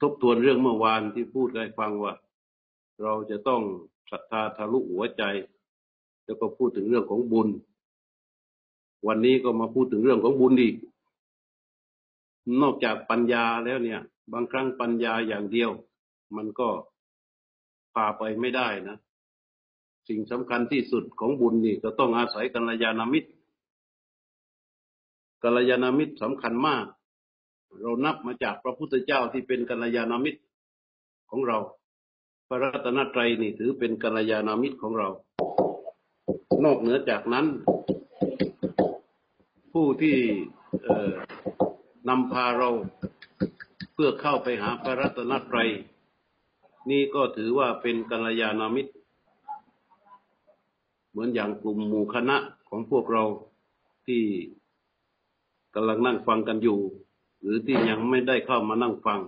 ทบทวนเรื่องเมื่อวานที่พูดให้ฟังว่า เราจะต้องศรัทธาทะลุหัวใจ แล้วก็พูดถึงเรื่องของบุญ วันนี้ก็มาพูดถึงเรื่องของบุญอีก นอกจากปัญญาแล้วเนี่ย บางครั้งปัญญาอย่างเดียว มันก็พาไปไม่ได้นะ สิ่งสำคัญที่สุดของบุญนี่ก็ต้องอาศัยกัลยาณมิตรกัลยาณมิตรสำคัญมาก เรานับมาจากพระพุทธเจ้าที่เป็นกัลยาณมิตรของเรา พระรัตนตรัยนี่ถือเป็นกัลยาณมิตรของเรา นอกเหนือจากนั้น ผู้ที่นำพาเราเพื่อเข้าไปหาพระรัตนตรัยนี่ก็ถือว่าเป็นกัลยาณมิตร เหมือนอย่างกลุ่มหมู่คณะของพวกเราที่กำลังนั่งฟังกันอยู่ หรือที่ยังไม่ได้เข้ามานั่งฟัง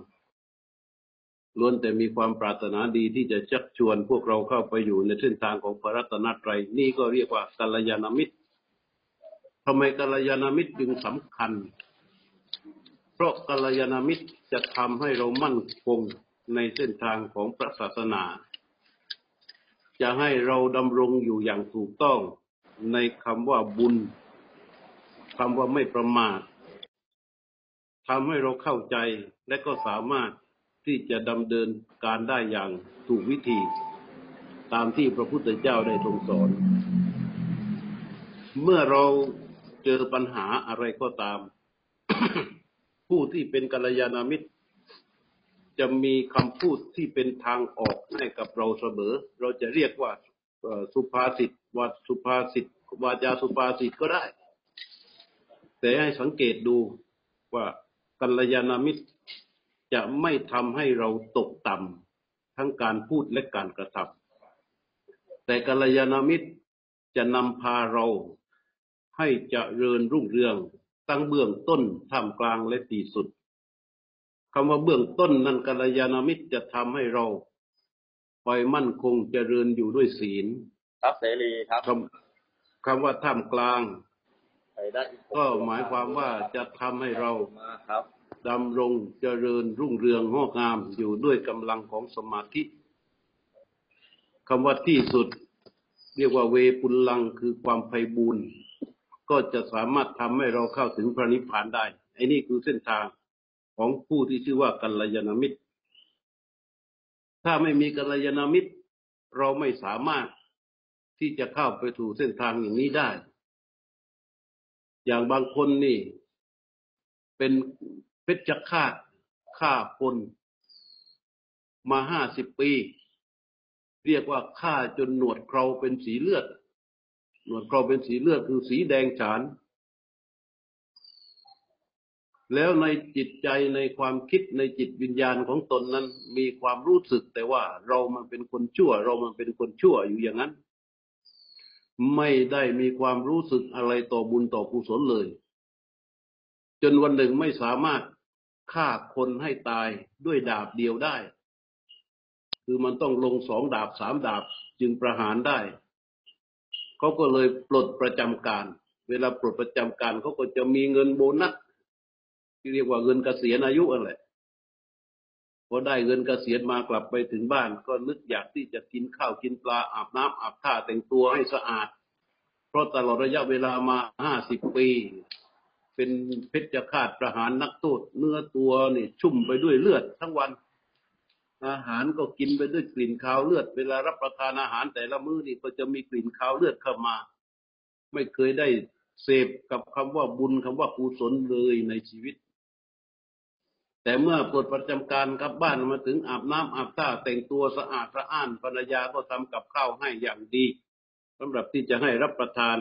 ล้วนแต่มีความปรารถนาดีที่จะชักชวนพวกเราเข้าไปอยู่ในเส้นทางของพระรัตนตรัยนี่ก็เรียกว่ากัลยาณมิตรทำไมกัลยาณมิตรจึงสำคัญ เพราะกัลยาณมิตรจะทำให้เรามั่นคงในเส้นทางของพระศาสนา จะให้เราดำรงอยู่อย่างถูกต้องในคำว่าบุญคำว่าไม่ประมาท ทำให้เราเข้าใจและก็สามารถที่จะดำเนินการได้อย่างถูกวิธี ตามที่พระพุทธเจ้าได้ทรงสอน เมื่อเราเจอปัญหาอะไรก็ตาม ผู้ที่เป็นกัลยาณมิตร จะมีคำพูดที่เป็นทางออกให้กับเราเสมอ เราจะเรียกว่าสุภาษิตวัดสุภาษิตวาจาสุภาษิตก็ได้ แต่ให้สังเกตดูว่า กัลยาณมิตร จะไม่ทำให้เราตกต่ำทั้งการพูดและการกระทำแต่กัลยาณมิตรจะนำพาเราให้เจริญรุ่งเรือง ตั้งเบื้องต้นท่ามกลางและตีสุดคำว่าเบื้องต้นนั้นกัลยาณมิตรจะทำให้เราปล่อยมั่นคงเจริญอยู่ด้วยศีล ครับเสรีครับคำคำว่าท่ามกลางก็หมายความว่าจะทำให้เรา ดำรงเจริญรุ่งเรืองงอกงามอยู่ด้วยกำลังของสมาธิคำว่าที่สุด เรียกว่าเวปุลลังคือความไพบูรณ์ก็จะสามารถทำให้เราเข้าถึงพระนิพพานได้ไอ้นี่คือเส้นทางของผู้ที่ชื่อว่ากัลยาณมิตร ถ้าไม่มีกัลยาณมิตร เราไม่สามารถที่จะเข้าไปถูเส้นทางอย่างนี้ได้ อย่างบางคนนี่ เป็น ชฌฆาตฆ่าคนมาห้าสิบปี เรียกว่าฆ่าจนหนวดเคราเป็นสีเลือด หนวดเคราเป็นสีเลือดคือสีแดงฉาน แล้วในจิตใจในความคิดในจิตวิญญาณของตนนั้น มีความรู้สึกแต่ว่าเรามันเป็นคนชั่ว เรามันเป็นคนชั่วอยู่อย่างนั้น ไม่ได้มีความรู้สึกอะไรต่อบุญต่อกุศลเลย จนวันหนึ่งไม่สามารถ ฆ่าคนให้ตายด้วยดาบเดียวได้ คือมันต้องลงสองดาบสามดาบจึงประหารได้ เขาก็เลยปลดประจำการ เวลาปลดประจำการเขาก็จะมีเงินโบนัสที่เรียกว่าเงินเกษียณอายุอะไรพอได้เงินเกษียณมากลับไปถึงบ้าน ก็นึกอยากที่จะกินข้าวกินปลาอาบน้ำอาบท่าแต่งตัวให้สะอาด เพราะตลอดระยะเวลามาห้าสิบปี เป็นเพชฌฆาตประหารนักโทษเนื้อตัวนี่ชุ่มไปด้วยเลือดทั้งวัน อาหารก็กินไปด้วยกลิ่นคาวเลือด เวลารับประทานอาหารแต่ละมื้อนี่ก็จะมีกลิ่นคาวเลือดเข้ามา ไม่เคยได้เสพกับคำว่าบุญคำว่ากุศลเลยในชีวิต แต่เมื่อปลดประจำการกลับบ้านมาถึงอาบน้ำอาบท่าแต่งตัวสะอาดสะอ้านภรรยาก็ทำกับข้าวให้อย่างดีสำหรับที่จะให้รับประทาน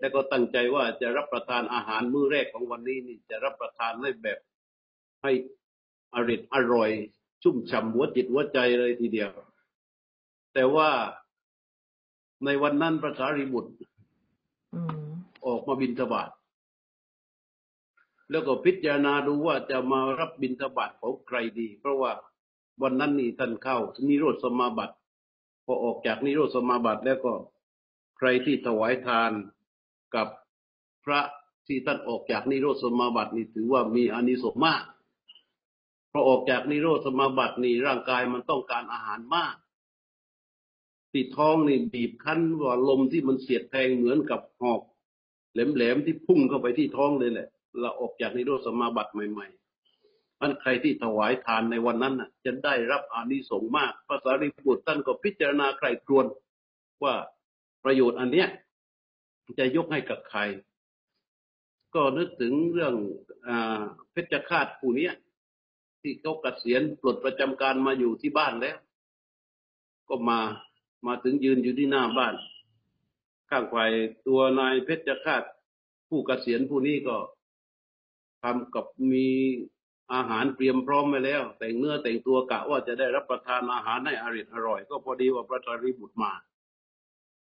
และก็ตั้งใจว่าจะรับประทานอาหารมื้อแรกของวันนี้นี่จะรับประทานให้แบบให้อริดอร่อย ชุ่มฉ่ำหัวจิตหัวใจเลยทีเดียว แต่ว่าในวันนั้นพระสารีบุตรออกมาบินทบาทแล้วก็พิจารณาดูว่าจะมารับบิณฑบาตของใครดี เพราะว่าวันนั้นนี่ท่านเข้านิโรธสมาบัติพอออกจากนิโรธสมาบัติแล้วก็ใครที่ถวายทาน กับพระที่ท่านออกจากนิโรธสมาบัตินี่ถือว่ามีอานิสงส์มากพอออกจากนิโรธสมาบัตินี่ร่างกายมันต้องการอาหารมากที่ท้องนี่บีบคั้นว่าลมที่มันเสียดแทงเหมือนกับหอกแหลมๆที่พุ่งเข้าไปที่ท้องเลยแหละ เราออกจากนิโรธสมาบัติใหม่ๆอันใครที่ถวายทานในวันนั้นน่ะ จะได้รับอานิสงส์มาก พระสารีบุตรท่านก็พิจารณาใครครวญว่าประโยชน์อันเนี้ย จะยกให้กับใคร ก็นึกถึงเรื่องอเพชฌฆาตผู้นี้ที่เขากเกษียณปลดประจำการมาอยู่ที่บ้านแล้ว ก็มามาถึงยืนอยู่ที่หน้าบ้าน ข้างฝ่ายตัวนายเพชรฆาตผู้เกษียณผู้นี้ก็ทำกับมีอาหารเตรียมพร้อมไว้แล้ว แต่งเนื้อแต่งตัวกะว่าจะได้รับประทานอาหารให้อร่อยอร่อย ก็พอดีว่าพระสารีบุตรมา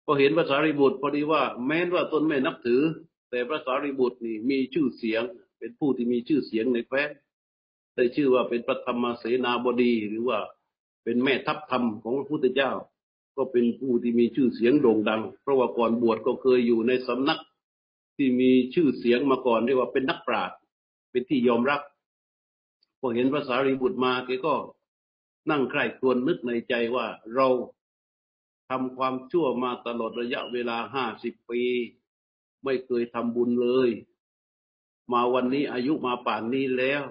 พอเห็นพระสารีบุตรพอดีว่า แม้นว่าตนไม่นับถือ แต่พระสารีบุตรนี่มีชื่อเสียง เป็นผู้ที่มีชื่อเสียงในแคว้นได้ชื่อว่าเป็นพระธรรมเสนาบดีหรือว่าเป็นแม่ทัพธรรมของพระพุทธเจ้า ก็เป็นผู้ที่มีชื่อเสียงโด่งดัง เพราะว่าก่อนบวชก็เคยอยู่ในสำนักที่มีชื่อเสียงมาก่อนเรียกว่าเป็นนักปราชญ์เป็นที่ยอมรับพอเห็นพระสารีบุตรมาแกก็นั่งใคร่ครวญนึกในใจว่าเรา ทำความชั่วมาตลอดระยะเวลาห้าสิบปี ไม่เคยทำบุญเลย มาวันนี้อายุมาป่านนี้แล้ว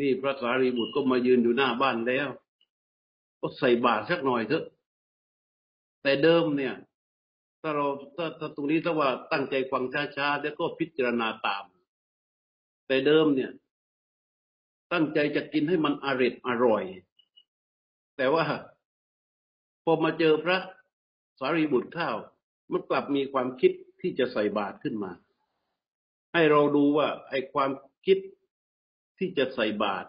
นี่พระสารีบุตรก็มายืนอยู่หน้าบ้านแล้ว ก็ใส่บาตรสักหน่อยเถอะ แต่เดิมเนี่ย ถ้าเราถ้าถ้าตรงนี้ถ้าว่าตั้งใจฟังช้าๆแล้วก็พิจารณาตาม แต่เดิมเนี่ย ตั้งใจจะกินให้มันอร่อยอร่อย แต่ว่า พอมาเจอพระสารีบุตรข้าว มันกลับมีความคิดที่จะใส่บาตรขึ้นมา ให้เราดูว่าไอ้ความคิดที่จะใส่บาตร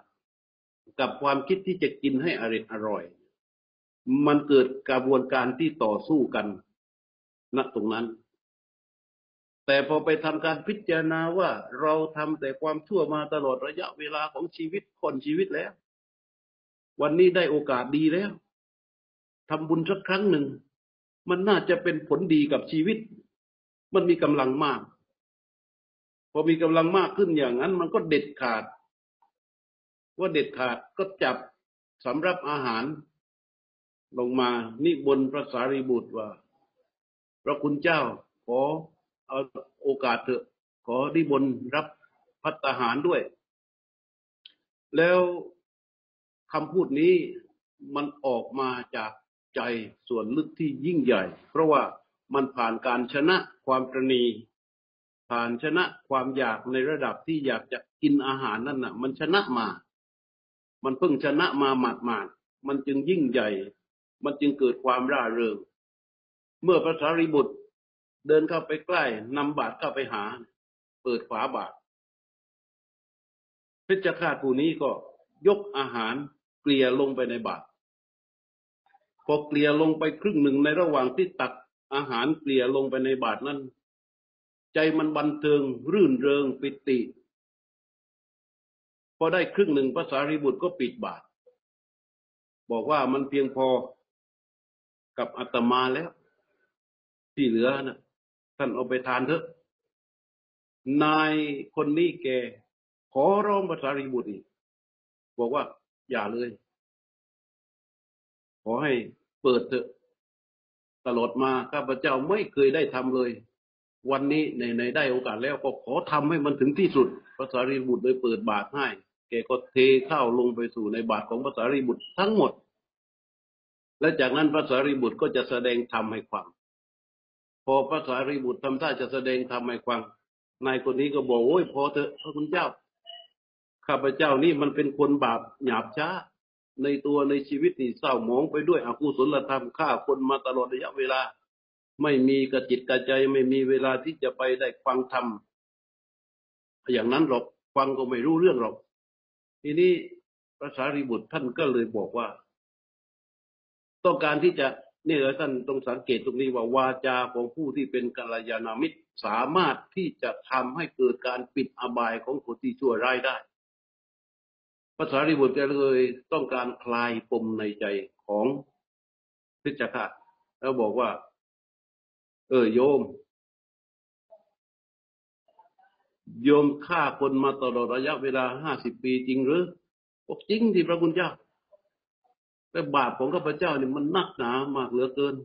กับความคิดที่จะกินให้อร่อยอร่อย มันเกิดกระบวนการที่ต่อสู้กันณตรงนั้น แต่พอไปทำการพิจารณาว่าเราทำแต่ความชั่วมาตลอดระยะเวลาของชีวิตคนชีวิตแล้ว วันนี้ได้โอกาสดีแล้ว ทำบุญสักครั้งหนึ่ง มันน่าจะเป็นผลดีกับชีวิต มันมีกำลังมาก พอมีกำลังมากขึ้นอย่างนั้น มันก็เด็ดขาด ว่าเด็ดขาดก็จับสำรับอาหาร ลงมานิบนพระสารีบุตรว่า พระคุณเจ้า ขอเอาโอกาสเถอะ ขอนิบนรับพัตหารด้วย แล้วคำพูดนี้มันออกมาจาก ใจส่วนลึกที่ยิ่งใหญ่ เพราะว่ามันผ่านการชนะความตรณี ผ่านชนะความอยากในระดับที่อยากจะกินอาหารนั่นน่ะ มันชนะมา มันเพิ่งชนะมาหมาดหมาดมันจึงยิ่งใหญ่ มันจึงเกิดความร่าเริง เมื่อพระสารีบุตรเดินเข้าไปใกล้นำบาตรเข้าไปหา เปิดฝาบาตรเพชฌฆาตผู้นี้ก็ยกอาหารเกลี่ยลงไปในบาตร พอเกลี่ยลงไปครึ่งหนึ่งในระหว่างที่ตักอาหารเกลี่ยลงไปในบาตรนั้น ใจมันบันเทิง รื่นเริงปิติ พอได้ครึ่งหนึ่งพระสารีบุตรก็ปิดบาตบอกว่ามันเพียงพอกับอาตมาแล้ว ที่เหลือนะท่านเอาไปทานเถอะ นายคนนี้แกขอร้องภาษารีบุตรอีกบอกว่าอย่าเลย ขอให้ เปิดเถอะตลอดมาข้าพเจ้าไม่เคยได้ทำเลย วันนี้ในในได้โอกาสแล้วก็ขอทำให้มันถึงที่สุดภาษารีบุตรเลยเปิดบาตรให้แกก็เทข้าวลงไปสู่ในบาตรของภาษารีบุตรทั้งหมด และจากนั้นพระสารีบุตรก็จะแสดงธรรมให้ฟังพอพระสารีบุตรทำท่าจะแสดงธรรมให้ฟังนายคนนี้ก็บอกโอ้ยพอเถอะพระคุณเจ้าข้าพเจ้านี่มันเป็นคนบาปหยาบช้า ในตัวในชีวิตนี่เศร้าหมองไปด้วยอกุศลธรรมฆ่าคนมาตลอดระยะเวลา ไม่มีกระจิตกระใจไม่มีเวลาที่จะไปได้ฟังธรรมอย่างนั้นหรอกฟังก็ไม่รู้เรื่องหรอก ทีนี้พระสารีบุตรท่านก็เลยบอกว่า ต้องการที่จะนี่เลยท่านต้องสังเกตตรงนี้ว่าวาจาของผู้ที่เป็นกัลยาณมิตรสามารถที่จะทำให้เกิดการปิดอบายของคนที่ชั่วร้ายได้ ภาษาริบุตรเลยต้องการคลายปมในใจของพิจารแล้วบอกว่า เออโยม โยมฆ่าคนมาตลอดระยะเวลาห้าสิบปีจริงหรือบอกจริงที่พระคุณเจ้าแต่บาปของข้าพเจ้านี่มันนักหนามากเหลือเกิน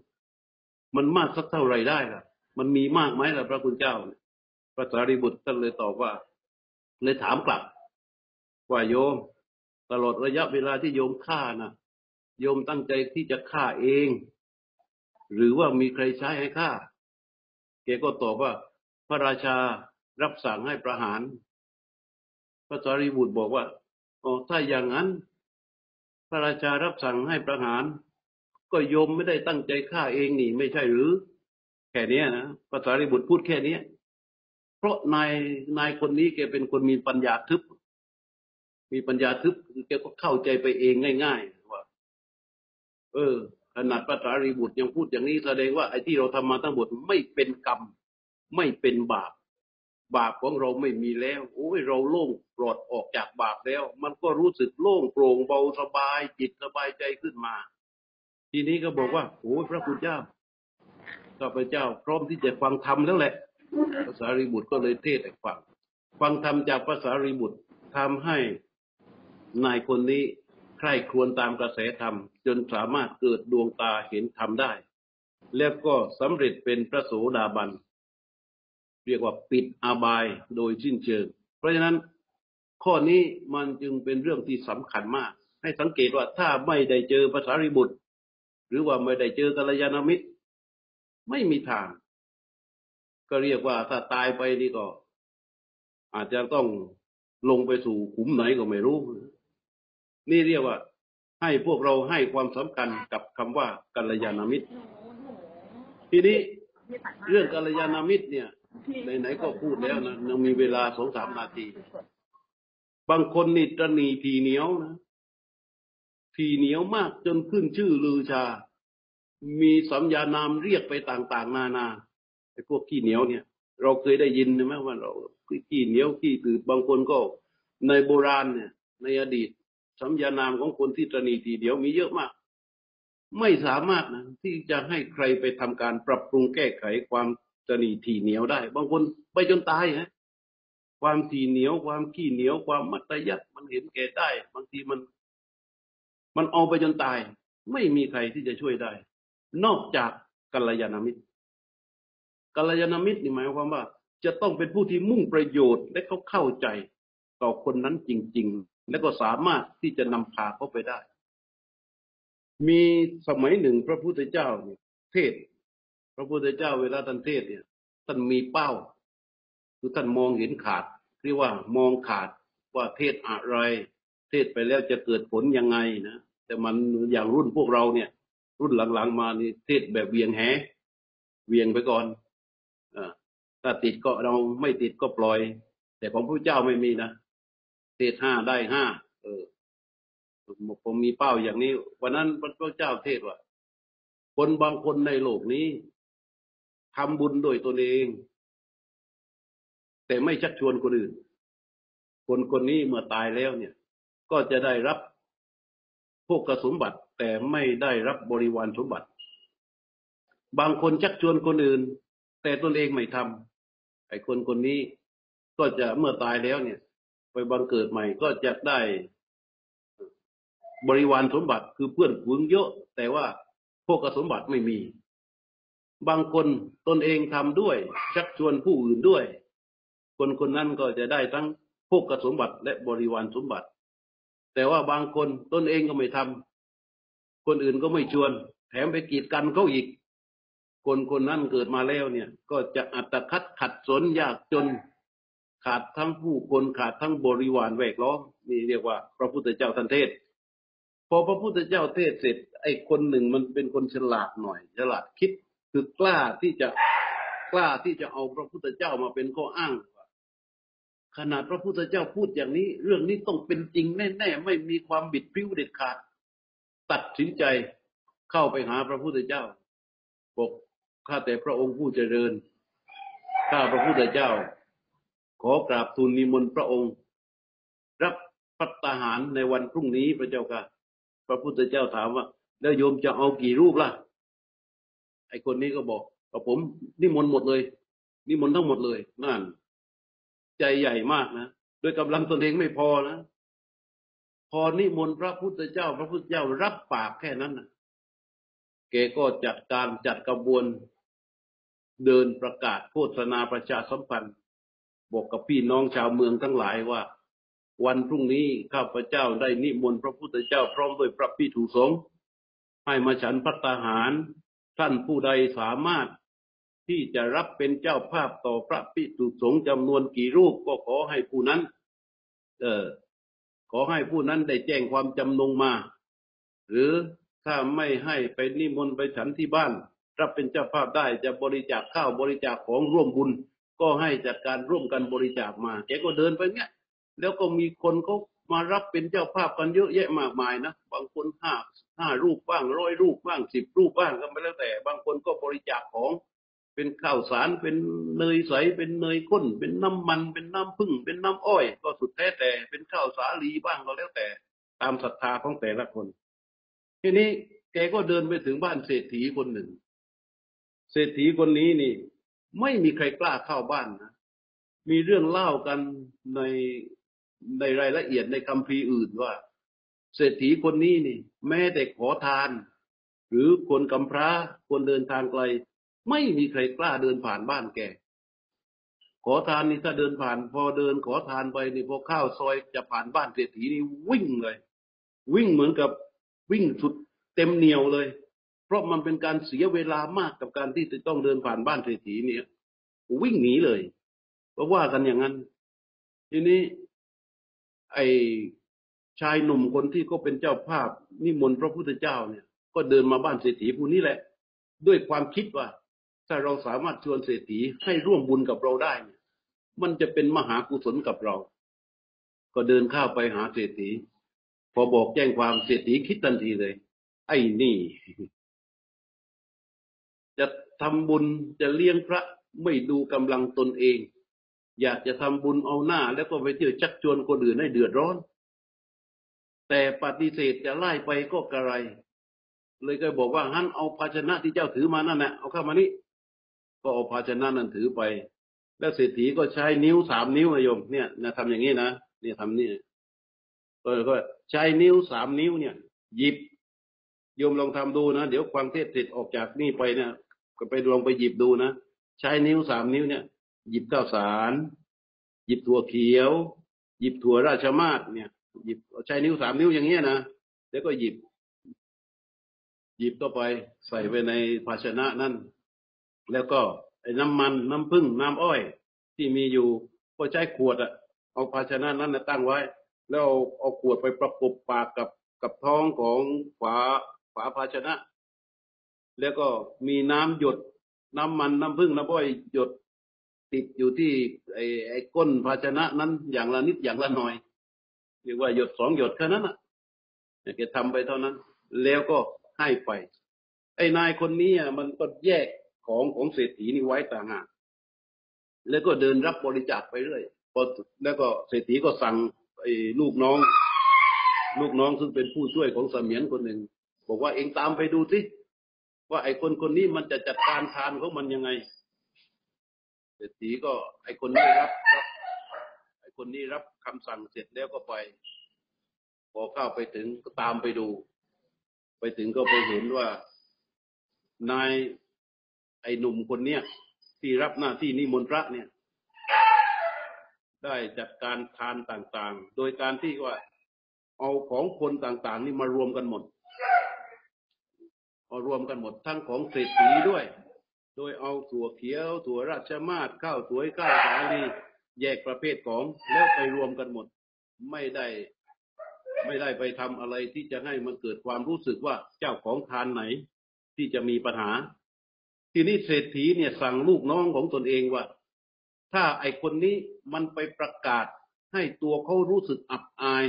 มันมากสักเท่าไรได้ล่ะ มันมีมากไหมล่ะพระคุณเจ้าพระสารีบุตรท่านเลยตอบว่า เลยถามกลับว่าโยม ตลอดระยะเวลาที่โยมฆ่านะโยมตั้งใจที่จะฆ่าเอง หรือว่ามีใครใช้ให้ฆ่าแกก็ตอบว่า พระราชารับสั่งให้ประหาร พระสารีบุตรบอกว่าอ๋อถ้าอย่างนั้น พระราชารับสั่งให้ประหาร ก็โยมไม่ได้ตั้งใจฆ่าเองนี่ไม่ใช่หรือ แค่นี้นะพระสารีบุตรพูดแค่นี้เพราะนายนายคนนี้แกเป็นคนมีปัญญาทึบ มีปัญญาทึบแกก็เข้าใจไปเองง่ายๆว่า เออ ขนาดพระสารีบุตรยังพูดอย่างนี้แสดงว่าไอ้ที่เราทำมาทั้งหมดไม่เป็นกรรม ไม่เป็นบาป บาปของเราไม่มีแล้ว โอ้ยเราโล่งปลอดออกจากบาปแล้ว มันก็รู้สึกโล่งโปร่งเบาสบาย จิตสบายใจขึ้นมา ทีนี้ก็บอกว่าโอ้ยพระคุณเจ้าข้าพเจ้า พร้อมที่จะฟังธรรมแล้วแหละภาษารีบุตรก็เลยเทศให้ฟัง ฟังธรรมจากภาษารีบุตรทำให้ นายคนนี้ใคร่ครวญตามกระแสธรรม จนสามารถเกิดดวงตาเห็นธรรมได้ แล้วก็สำเร็จเป็นพระโสดาบัน เรียกว่าปิดอาบายโดยสิ้นเชิง เพราะฉะนั้นข้อนี้มันจึงเป็นเรื่องที่สำคัญมาก ให้สังเกตว่าถ้าไม่ได้เจอภาษาริบุตร หรือว่าไม่ได้เจอกัลยาณมิตร ไม่มีทาง ก็เรียกว่าถ้าตายไปนี่ก็ อาจจะต้องลงไปสู่ขุมไหนก็ไม่รู้ นี่เรียกว่า ให้พวกเราให้ความสำคัญกับคำว่ากัลยาณมิตร ทีนี้เรื่องกัลยาณมิตรเนี่ยไหนๆก็พูดแล้วนะยังมีเวลาสองสามนาที บางคนนี่ตรณีทีเหนียวนะ ทีเหนียวมากจนขึ้นชื่อลือชา มีสัญญานามเรียกไปต่างๆ นานาไอ้พวกขี้เหนียวเนี่ย เราเคยได้ยินใช่ไหมว่าเราขี้เหนียวขี้ตืดบางคนก็ในโบราณเนี่ย ในอดีต สัญญานามของคนที่ตรณีทีเดียวมีเยอะมาก ไม่สามารถนะที่จะให้ใครไปทำการปรับปรุงแก้ไขความตรณีทีเหนียวได้ บางคนไปจนตายฮะความทีเหนียวความขี้เหนียวความมัตยัดมันเห็นแก่ได้ บางทีมัน มันเอาไปจนตาย ไม่มีใครที่จะช่วยได้ นอกจากกัลยาณมิตรกัลยาณมิตรนี่หมายความว่า จะต้องเป็นผู้ที่มุ่งประโยชน์และเขาเข้าใจต่อคนนั้นจริงๆ และก็สามารถที่จะนำพาเขาไปได้ มีสมัยหนึ่งพระพุทธเจ้าเนี่ยเทศ พระพุทธเจ้าเวลาท่านเทศเนี่ยท่านมีเป้า คือท่านมองเห็นขาดเรียกว่ามองขาดว่าเทศอะไร เทศไปแล้วจะเกิดผลยังไงนะแต่มันอย่างรุ่นพวกเราเนี่ย รุ่นหลังๆมานี่เทศแบบเวียงแหเวียงไปก่อนอถ้าติดก็เราไม่ติดก็ปล่อย แต่ของพระเจ้าไม่มีนะ เทศห้าได้ห้าเออผมมีเป้าอย่างนี้ วันนั้นพระเจ้าเทศว่า คนบางคนในโลกนี้ทำบุญโดยตนเอง แต่ไม่ชักชวนคนอื่น คนคนนี้เมื่อตายแล้วเนี่ย ก็จะได้รับพวกกสมบัติ แต่ไม่ได้รับบริวารสมบัติ บางคนชักชวนคนอื่น แต่ตนเองไม่ทำไอ้คนคนนี้ก็จะเมื่อตายแล้วเนี่ย ไปบังเกิดใหม่ก็จะได้บริวารสมบัติคือเพื่อนฝูงเยอะ แต่ว่าพวกสมบัติไม่มี บางคนตนเองทำด้วย ชักชวนผู้อื่นด้วย คนคนนั้นก็จะได้ทั้งพวกสมบัติและบริวารสมบัติ แต่ว่าบางคนตนเองก็ไม่ทำคนอื่นก็ไม่ชวน แถมไปกีดกันเขาอีก คนคนนั้นเกิดมาแล้วเนี่ย ก็จะอัตคัดขัดสนยากจน ขาดทั้งผู้คนขาดทั้งบริวารแวกล้อมนี่เรียกว่า พระพุทธเจ้าท่านเทศ พอพระพุทธเจ้าเทศเสร็จ ไอ้คนหนึ่งมันเป็นคนฉลาดหน่อย ฉลาดคิดคือกล้าที่จะกล้าที่จะเอาพระพุทธเจ้ามาเป็นข้ออ้างขนาดพระพุทธเจ้าพูดอย่างนี้ เรื่องนี้ต้องเป็นจริงแน่ๆไม่มีความบิดพิ้วเด็ดขาด ตัดสินใจเข้าไปหาพระพุทธเจ้าบอกข้าแต่พระองค์ผู้เจริญข้าพระพุทธเจ้า ขอกราบทูลนิมนต์พระองค์ รับพัตาหารในวันพรุ่งนี้พระเจ้าค่ะ พระพุทธเจ้าถามว่า แล้วโยมจะเอากี่รูปล่ะ ไอคนนี้ก็บอกว่าผมนิมนต์หมดเลย นิมนต์ทั้งหมดเลยนั่น ใจใหญ่มากนะด้วยกำลังตนเองไม่พอนะ พอนิมนต์พระพุทธเจ้า พระพุทธเจ้ารับปากแค่นั้นนะแกก็จัดการจัดกระบวนเดินประกาศโฆษณาประชาสัมพันธ์ บอกกับพี่น้องชาวเมืองทั้งหลายว่า วันพรุ่งนี้ข้าพเจ้าได้นิมนต์พระพุทธเจ้าพร้อมด้วยพระพิถุสงฆ์ให้มาฉันพัตหาร ท่านผู้ใดสามารถที่จะรับเป็นเจ้าภาพต่อพระพิถุสงฆ์จำนวนกี่รูปก็ขอให้ผู้นั้น เออขอให้ผู้นั้นได้แจ้งความจำนงมา หรือถ้าไม่ให้ไปนิมนต์ไปฉันที่บ้าน รับเป็นเจ้าภาพได้จะบริจาคข้าวบริจาคของร่วมบุญ ก็ให้จัดการร่วมกันบริจาคมาแกก็เดินไปเงี้ย แล้วก็มีคนเขามารับเป็นเจ้าภาพกันเยอะแยะมากมายนะบางคนห้าห้ารูปบ้างร้อยรูปบ้างสิบรูปบ้างก็ไม่แล้วแต่ บางคนก็บริจาคของเป็นข้าวสารเป็นเนยใสเป็นเนยข้น เป็นน้ำมันเป็นน้ำผึ้งเป็นน้ำอ้อย ก็สุดแท้แต่เป็นข้าวสาลีบ้างก็แล้วแต่ ตามศรัทธาของแต่ละคน ทีนี้แกก็เดินไปถึงบ้านเศรษฐีคนหนึ่ง เศรษฐีคนนี้นี่ ไม่มีใครกล้าเข้าบ้านนะ มีเรื่องเล่ากันในในรายละเอียดในคำพีอื่นว่า เศรษฐีคนนี้นี่ แม้แต่ขอทาน หรือคนกำพร้าคนเดินทางไกล ไม่มีใครกล้าเดินผ่านบ้านแกขอทานนี่ถ้าเดินผ่าน พอเดินขอทานไปนี่พอเข้าซอยจะผ่านบ้านเศรษฐีนี่วิ่งเลย วิ่งเหมือนกับวิ่งสุดเต็มเหนียวเลย ราะมันเป็นการเสียเวลามากกับการที่จะต้องเดินผ่านบ้านเศรษฐีเนี่ยวิ่งหนีเลยเพราะว่ากันอย่างนั้น ทีนี้ ไอชายหนุ่มคนที่ก็เป็นเจ้าภาพนิมนต์พระพุทธเจ้าเนี่ย ก็เดินมาบ้านเศรษฐีผู้นี้แหละ ด้วยความคิดว่า ถ้าเราสามารถชวนเศรษฐีให้ร่วมบุญกับเราได้เนี่ยมันจะเป็นมหากุศลกับเรา ก็เดินเข้าไปหาเศรษฐี พอบอกแจ้งความเศรษฐีคิดทันทีเลย ไอ้นี่ ทำบุญจะเลี้ยงพระไม่ดูกำลังตนเอง อยากจะทำบุญเอาหน้า แล้วก็ไปเที่ยวชักชวนคนอื่นให้เดือดร้อน แต่ปฏิเสธจะไล่ไปก็กระไร เลยก็บอกว่าฮั่นเอาภาชนะที่เจ้าถือมานั่นแหละเอาเข้ามานี่ก็เอาภาชนะนั้นถือไป แล้วเศรษฐีก็ใช้นิ้วสามนิ้วนะโยมเนี่ยนะทำอย่างนี้นะเนี่ยทำนี่ก็ใช้นิ้วสามนิ้วเนี่ย หยิบโยมลองทำดูนะ เดี๋ยวความเทศเสร็จออกจากนี่ไปเนี่ย ก็ไปลองไปหยิบดูนะใช้นิ้วสามนิ้วเนี่ย หยิบข้าวสาร หยิบถั่วเขียว หยิบถั่วราชมาศเนี่ย หยิบใช้นิ้วสามนิ้วอย่างเงี้ยนะแล้วก็หยิบ หยิบก็ไปใส่ไปในภาชนะนั้นแล้วก็ไอ้น้ำมันน้ำผึ้งน้ำอ้อย ที่มีอยู่ก็ใช้ขวดอะเอาภาชนะนั้นนะตั้งไว้ แล้วเอาเอาขวดไปประกบปากกับกับท้องของฝาฝาภาชนะ แล้วก็มีน้ำหยดน้ำมันน้ำผึ้งน้ำอ้อยหยดติดอยู่ที่ไอ้ไอ้ก้นภาชนะนั้นอย่างละนิดอย่างละหน่อยเรียกว่าหยดสองหยดแค่นั้นอะแกทำไปเท่านั้น แล้วก็ให้ไป ไอ้นายคนนี้อะมันก็แยกของของเศรษฐีนี่ไว้ต่างหากแล้วก็เดินรับบริจาคไปเรื่อยพอแล้วก็เศรษฐีก็สั่งไอ้ลูกน้อง ลูกน้องซึ่งเป็นผู้ช่วยของเสมียนคนหนึ่งบอกว่าเองตามไปดูสิ ว่าไอ้คนคนนี้มันจะจัดการทานของมันยังไงเศรษฐีก็ ไอ้คนนี้รับไอ้คนนี้รับคำสั่งเสร็จแล้วก็ไป พอเข้าไปถึงก็ตามไปดู ไปถึงก็ไปเห็นว่านายไอ้หนุ่มคนเนี้ยที่รับหน้าที่นิมนต์พระเนี่ย ได้จัดการทานต่างๆ โดยการที่ว่า เอาของคนต่างๆ นี่มารวมกันหมด เอารวมกันหมดทั้งของเศรษฐีด้วย โดยเอาถั่วเขียวถั่วราชมาศข้าวสวยข้าวสาลีแยกประเภทของแล้วไปรวมกันหมด ไม่ได้ ไม่ได้ไปทำอะไรที่จะให้มันเกิดความรู้สึกว่าเจ้าของทานไหน ที่จะมีปัญหา ทีนี้เศรษฐีเนี่ยสั่งลูกน้องของตนเองว่า ถ้าไอคนนี้มันไปประกาศให้ตัวเขารู้สึกอับอาย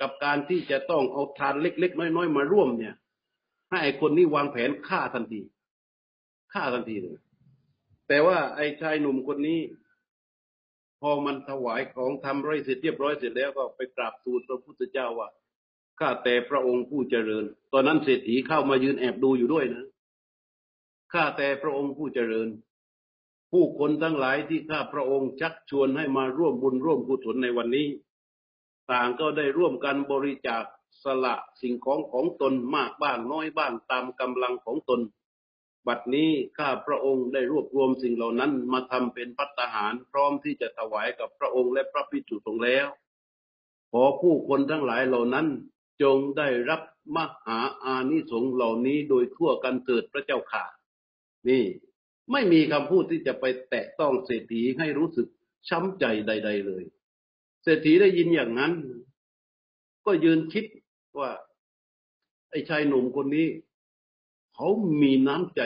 กับการที่จะต้องเอาทานเล็ก ๆ น้อย ๆ มาร่วมเนี่ย ให้ไอ้คนนี้วางแผนฆ่าทันทีฆ่าทันทีเลยแต่ว่าไอ้ชายหนุ่มคนนี้ พอมันถวายของทำไรเสร็จเรียบร้อยเสร็จแล้วก็ไปกราบทูลพระพุทธเจ้าว่าข้าแต่พระองค์ผู้เจริญ ตอนนั้นเศรษฐีเข้ามายืนแอบดูอยู่ด้วยนะข้าแต่พระองค์ผู้เจริญ ผู้คนทั้งหลายที่ข้าพระองค์ชักชวนให้มาร่วมบุญร่วมกุศลในวันนี้ ต่างก็ได้ร่วมกันบริจาค สละสิ่งของของตนมากบ้างน้อยบ้างตามกำลังของตน บัดนี้ข้าพระองค์ได้รวบรวมสิ่งเหล่านั้นมาทำเป็นพัตตาหาร พร้อมที่จะถวายกับพระองค์และพระพิจุสงฆ์แล้ว ขอผู้คนทั้งหลายเหล่านั้นจงได้รับมหาอานิสงส์เหล่านี้โดยทั่วกันเถิดพระเจ้าค่ะ นี่ ไม่มีคำพูดที่จะไปแตะต้องเศรษฐีให้รู้สึกช้ำใจใด ๆ เลย เศรษฐีได้ยินอย่างนั้น ก็ยืนคิด ว่าไอ้ชายหนุ่มคนนี้เขามีน้ำใจ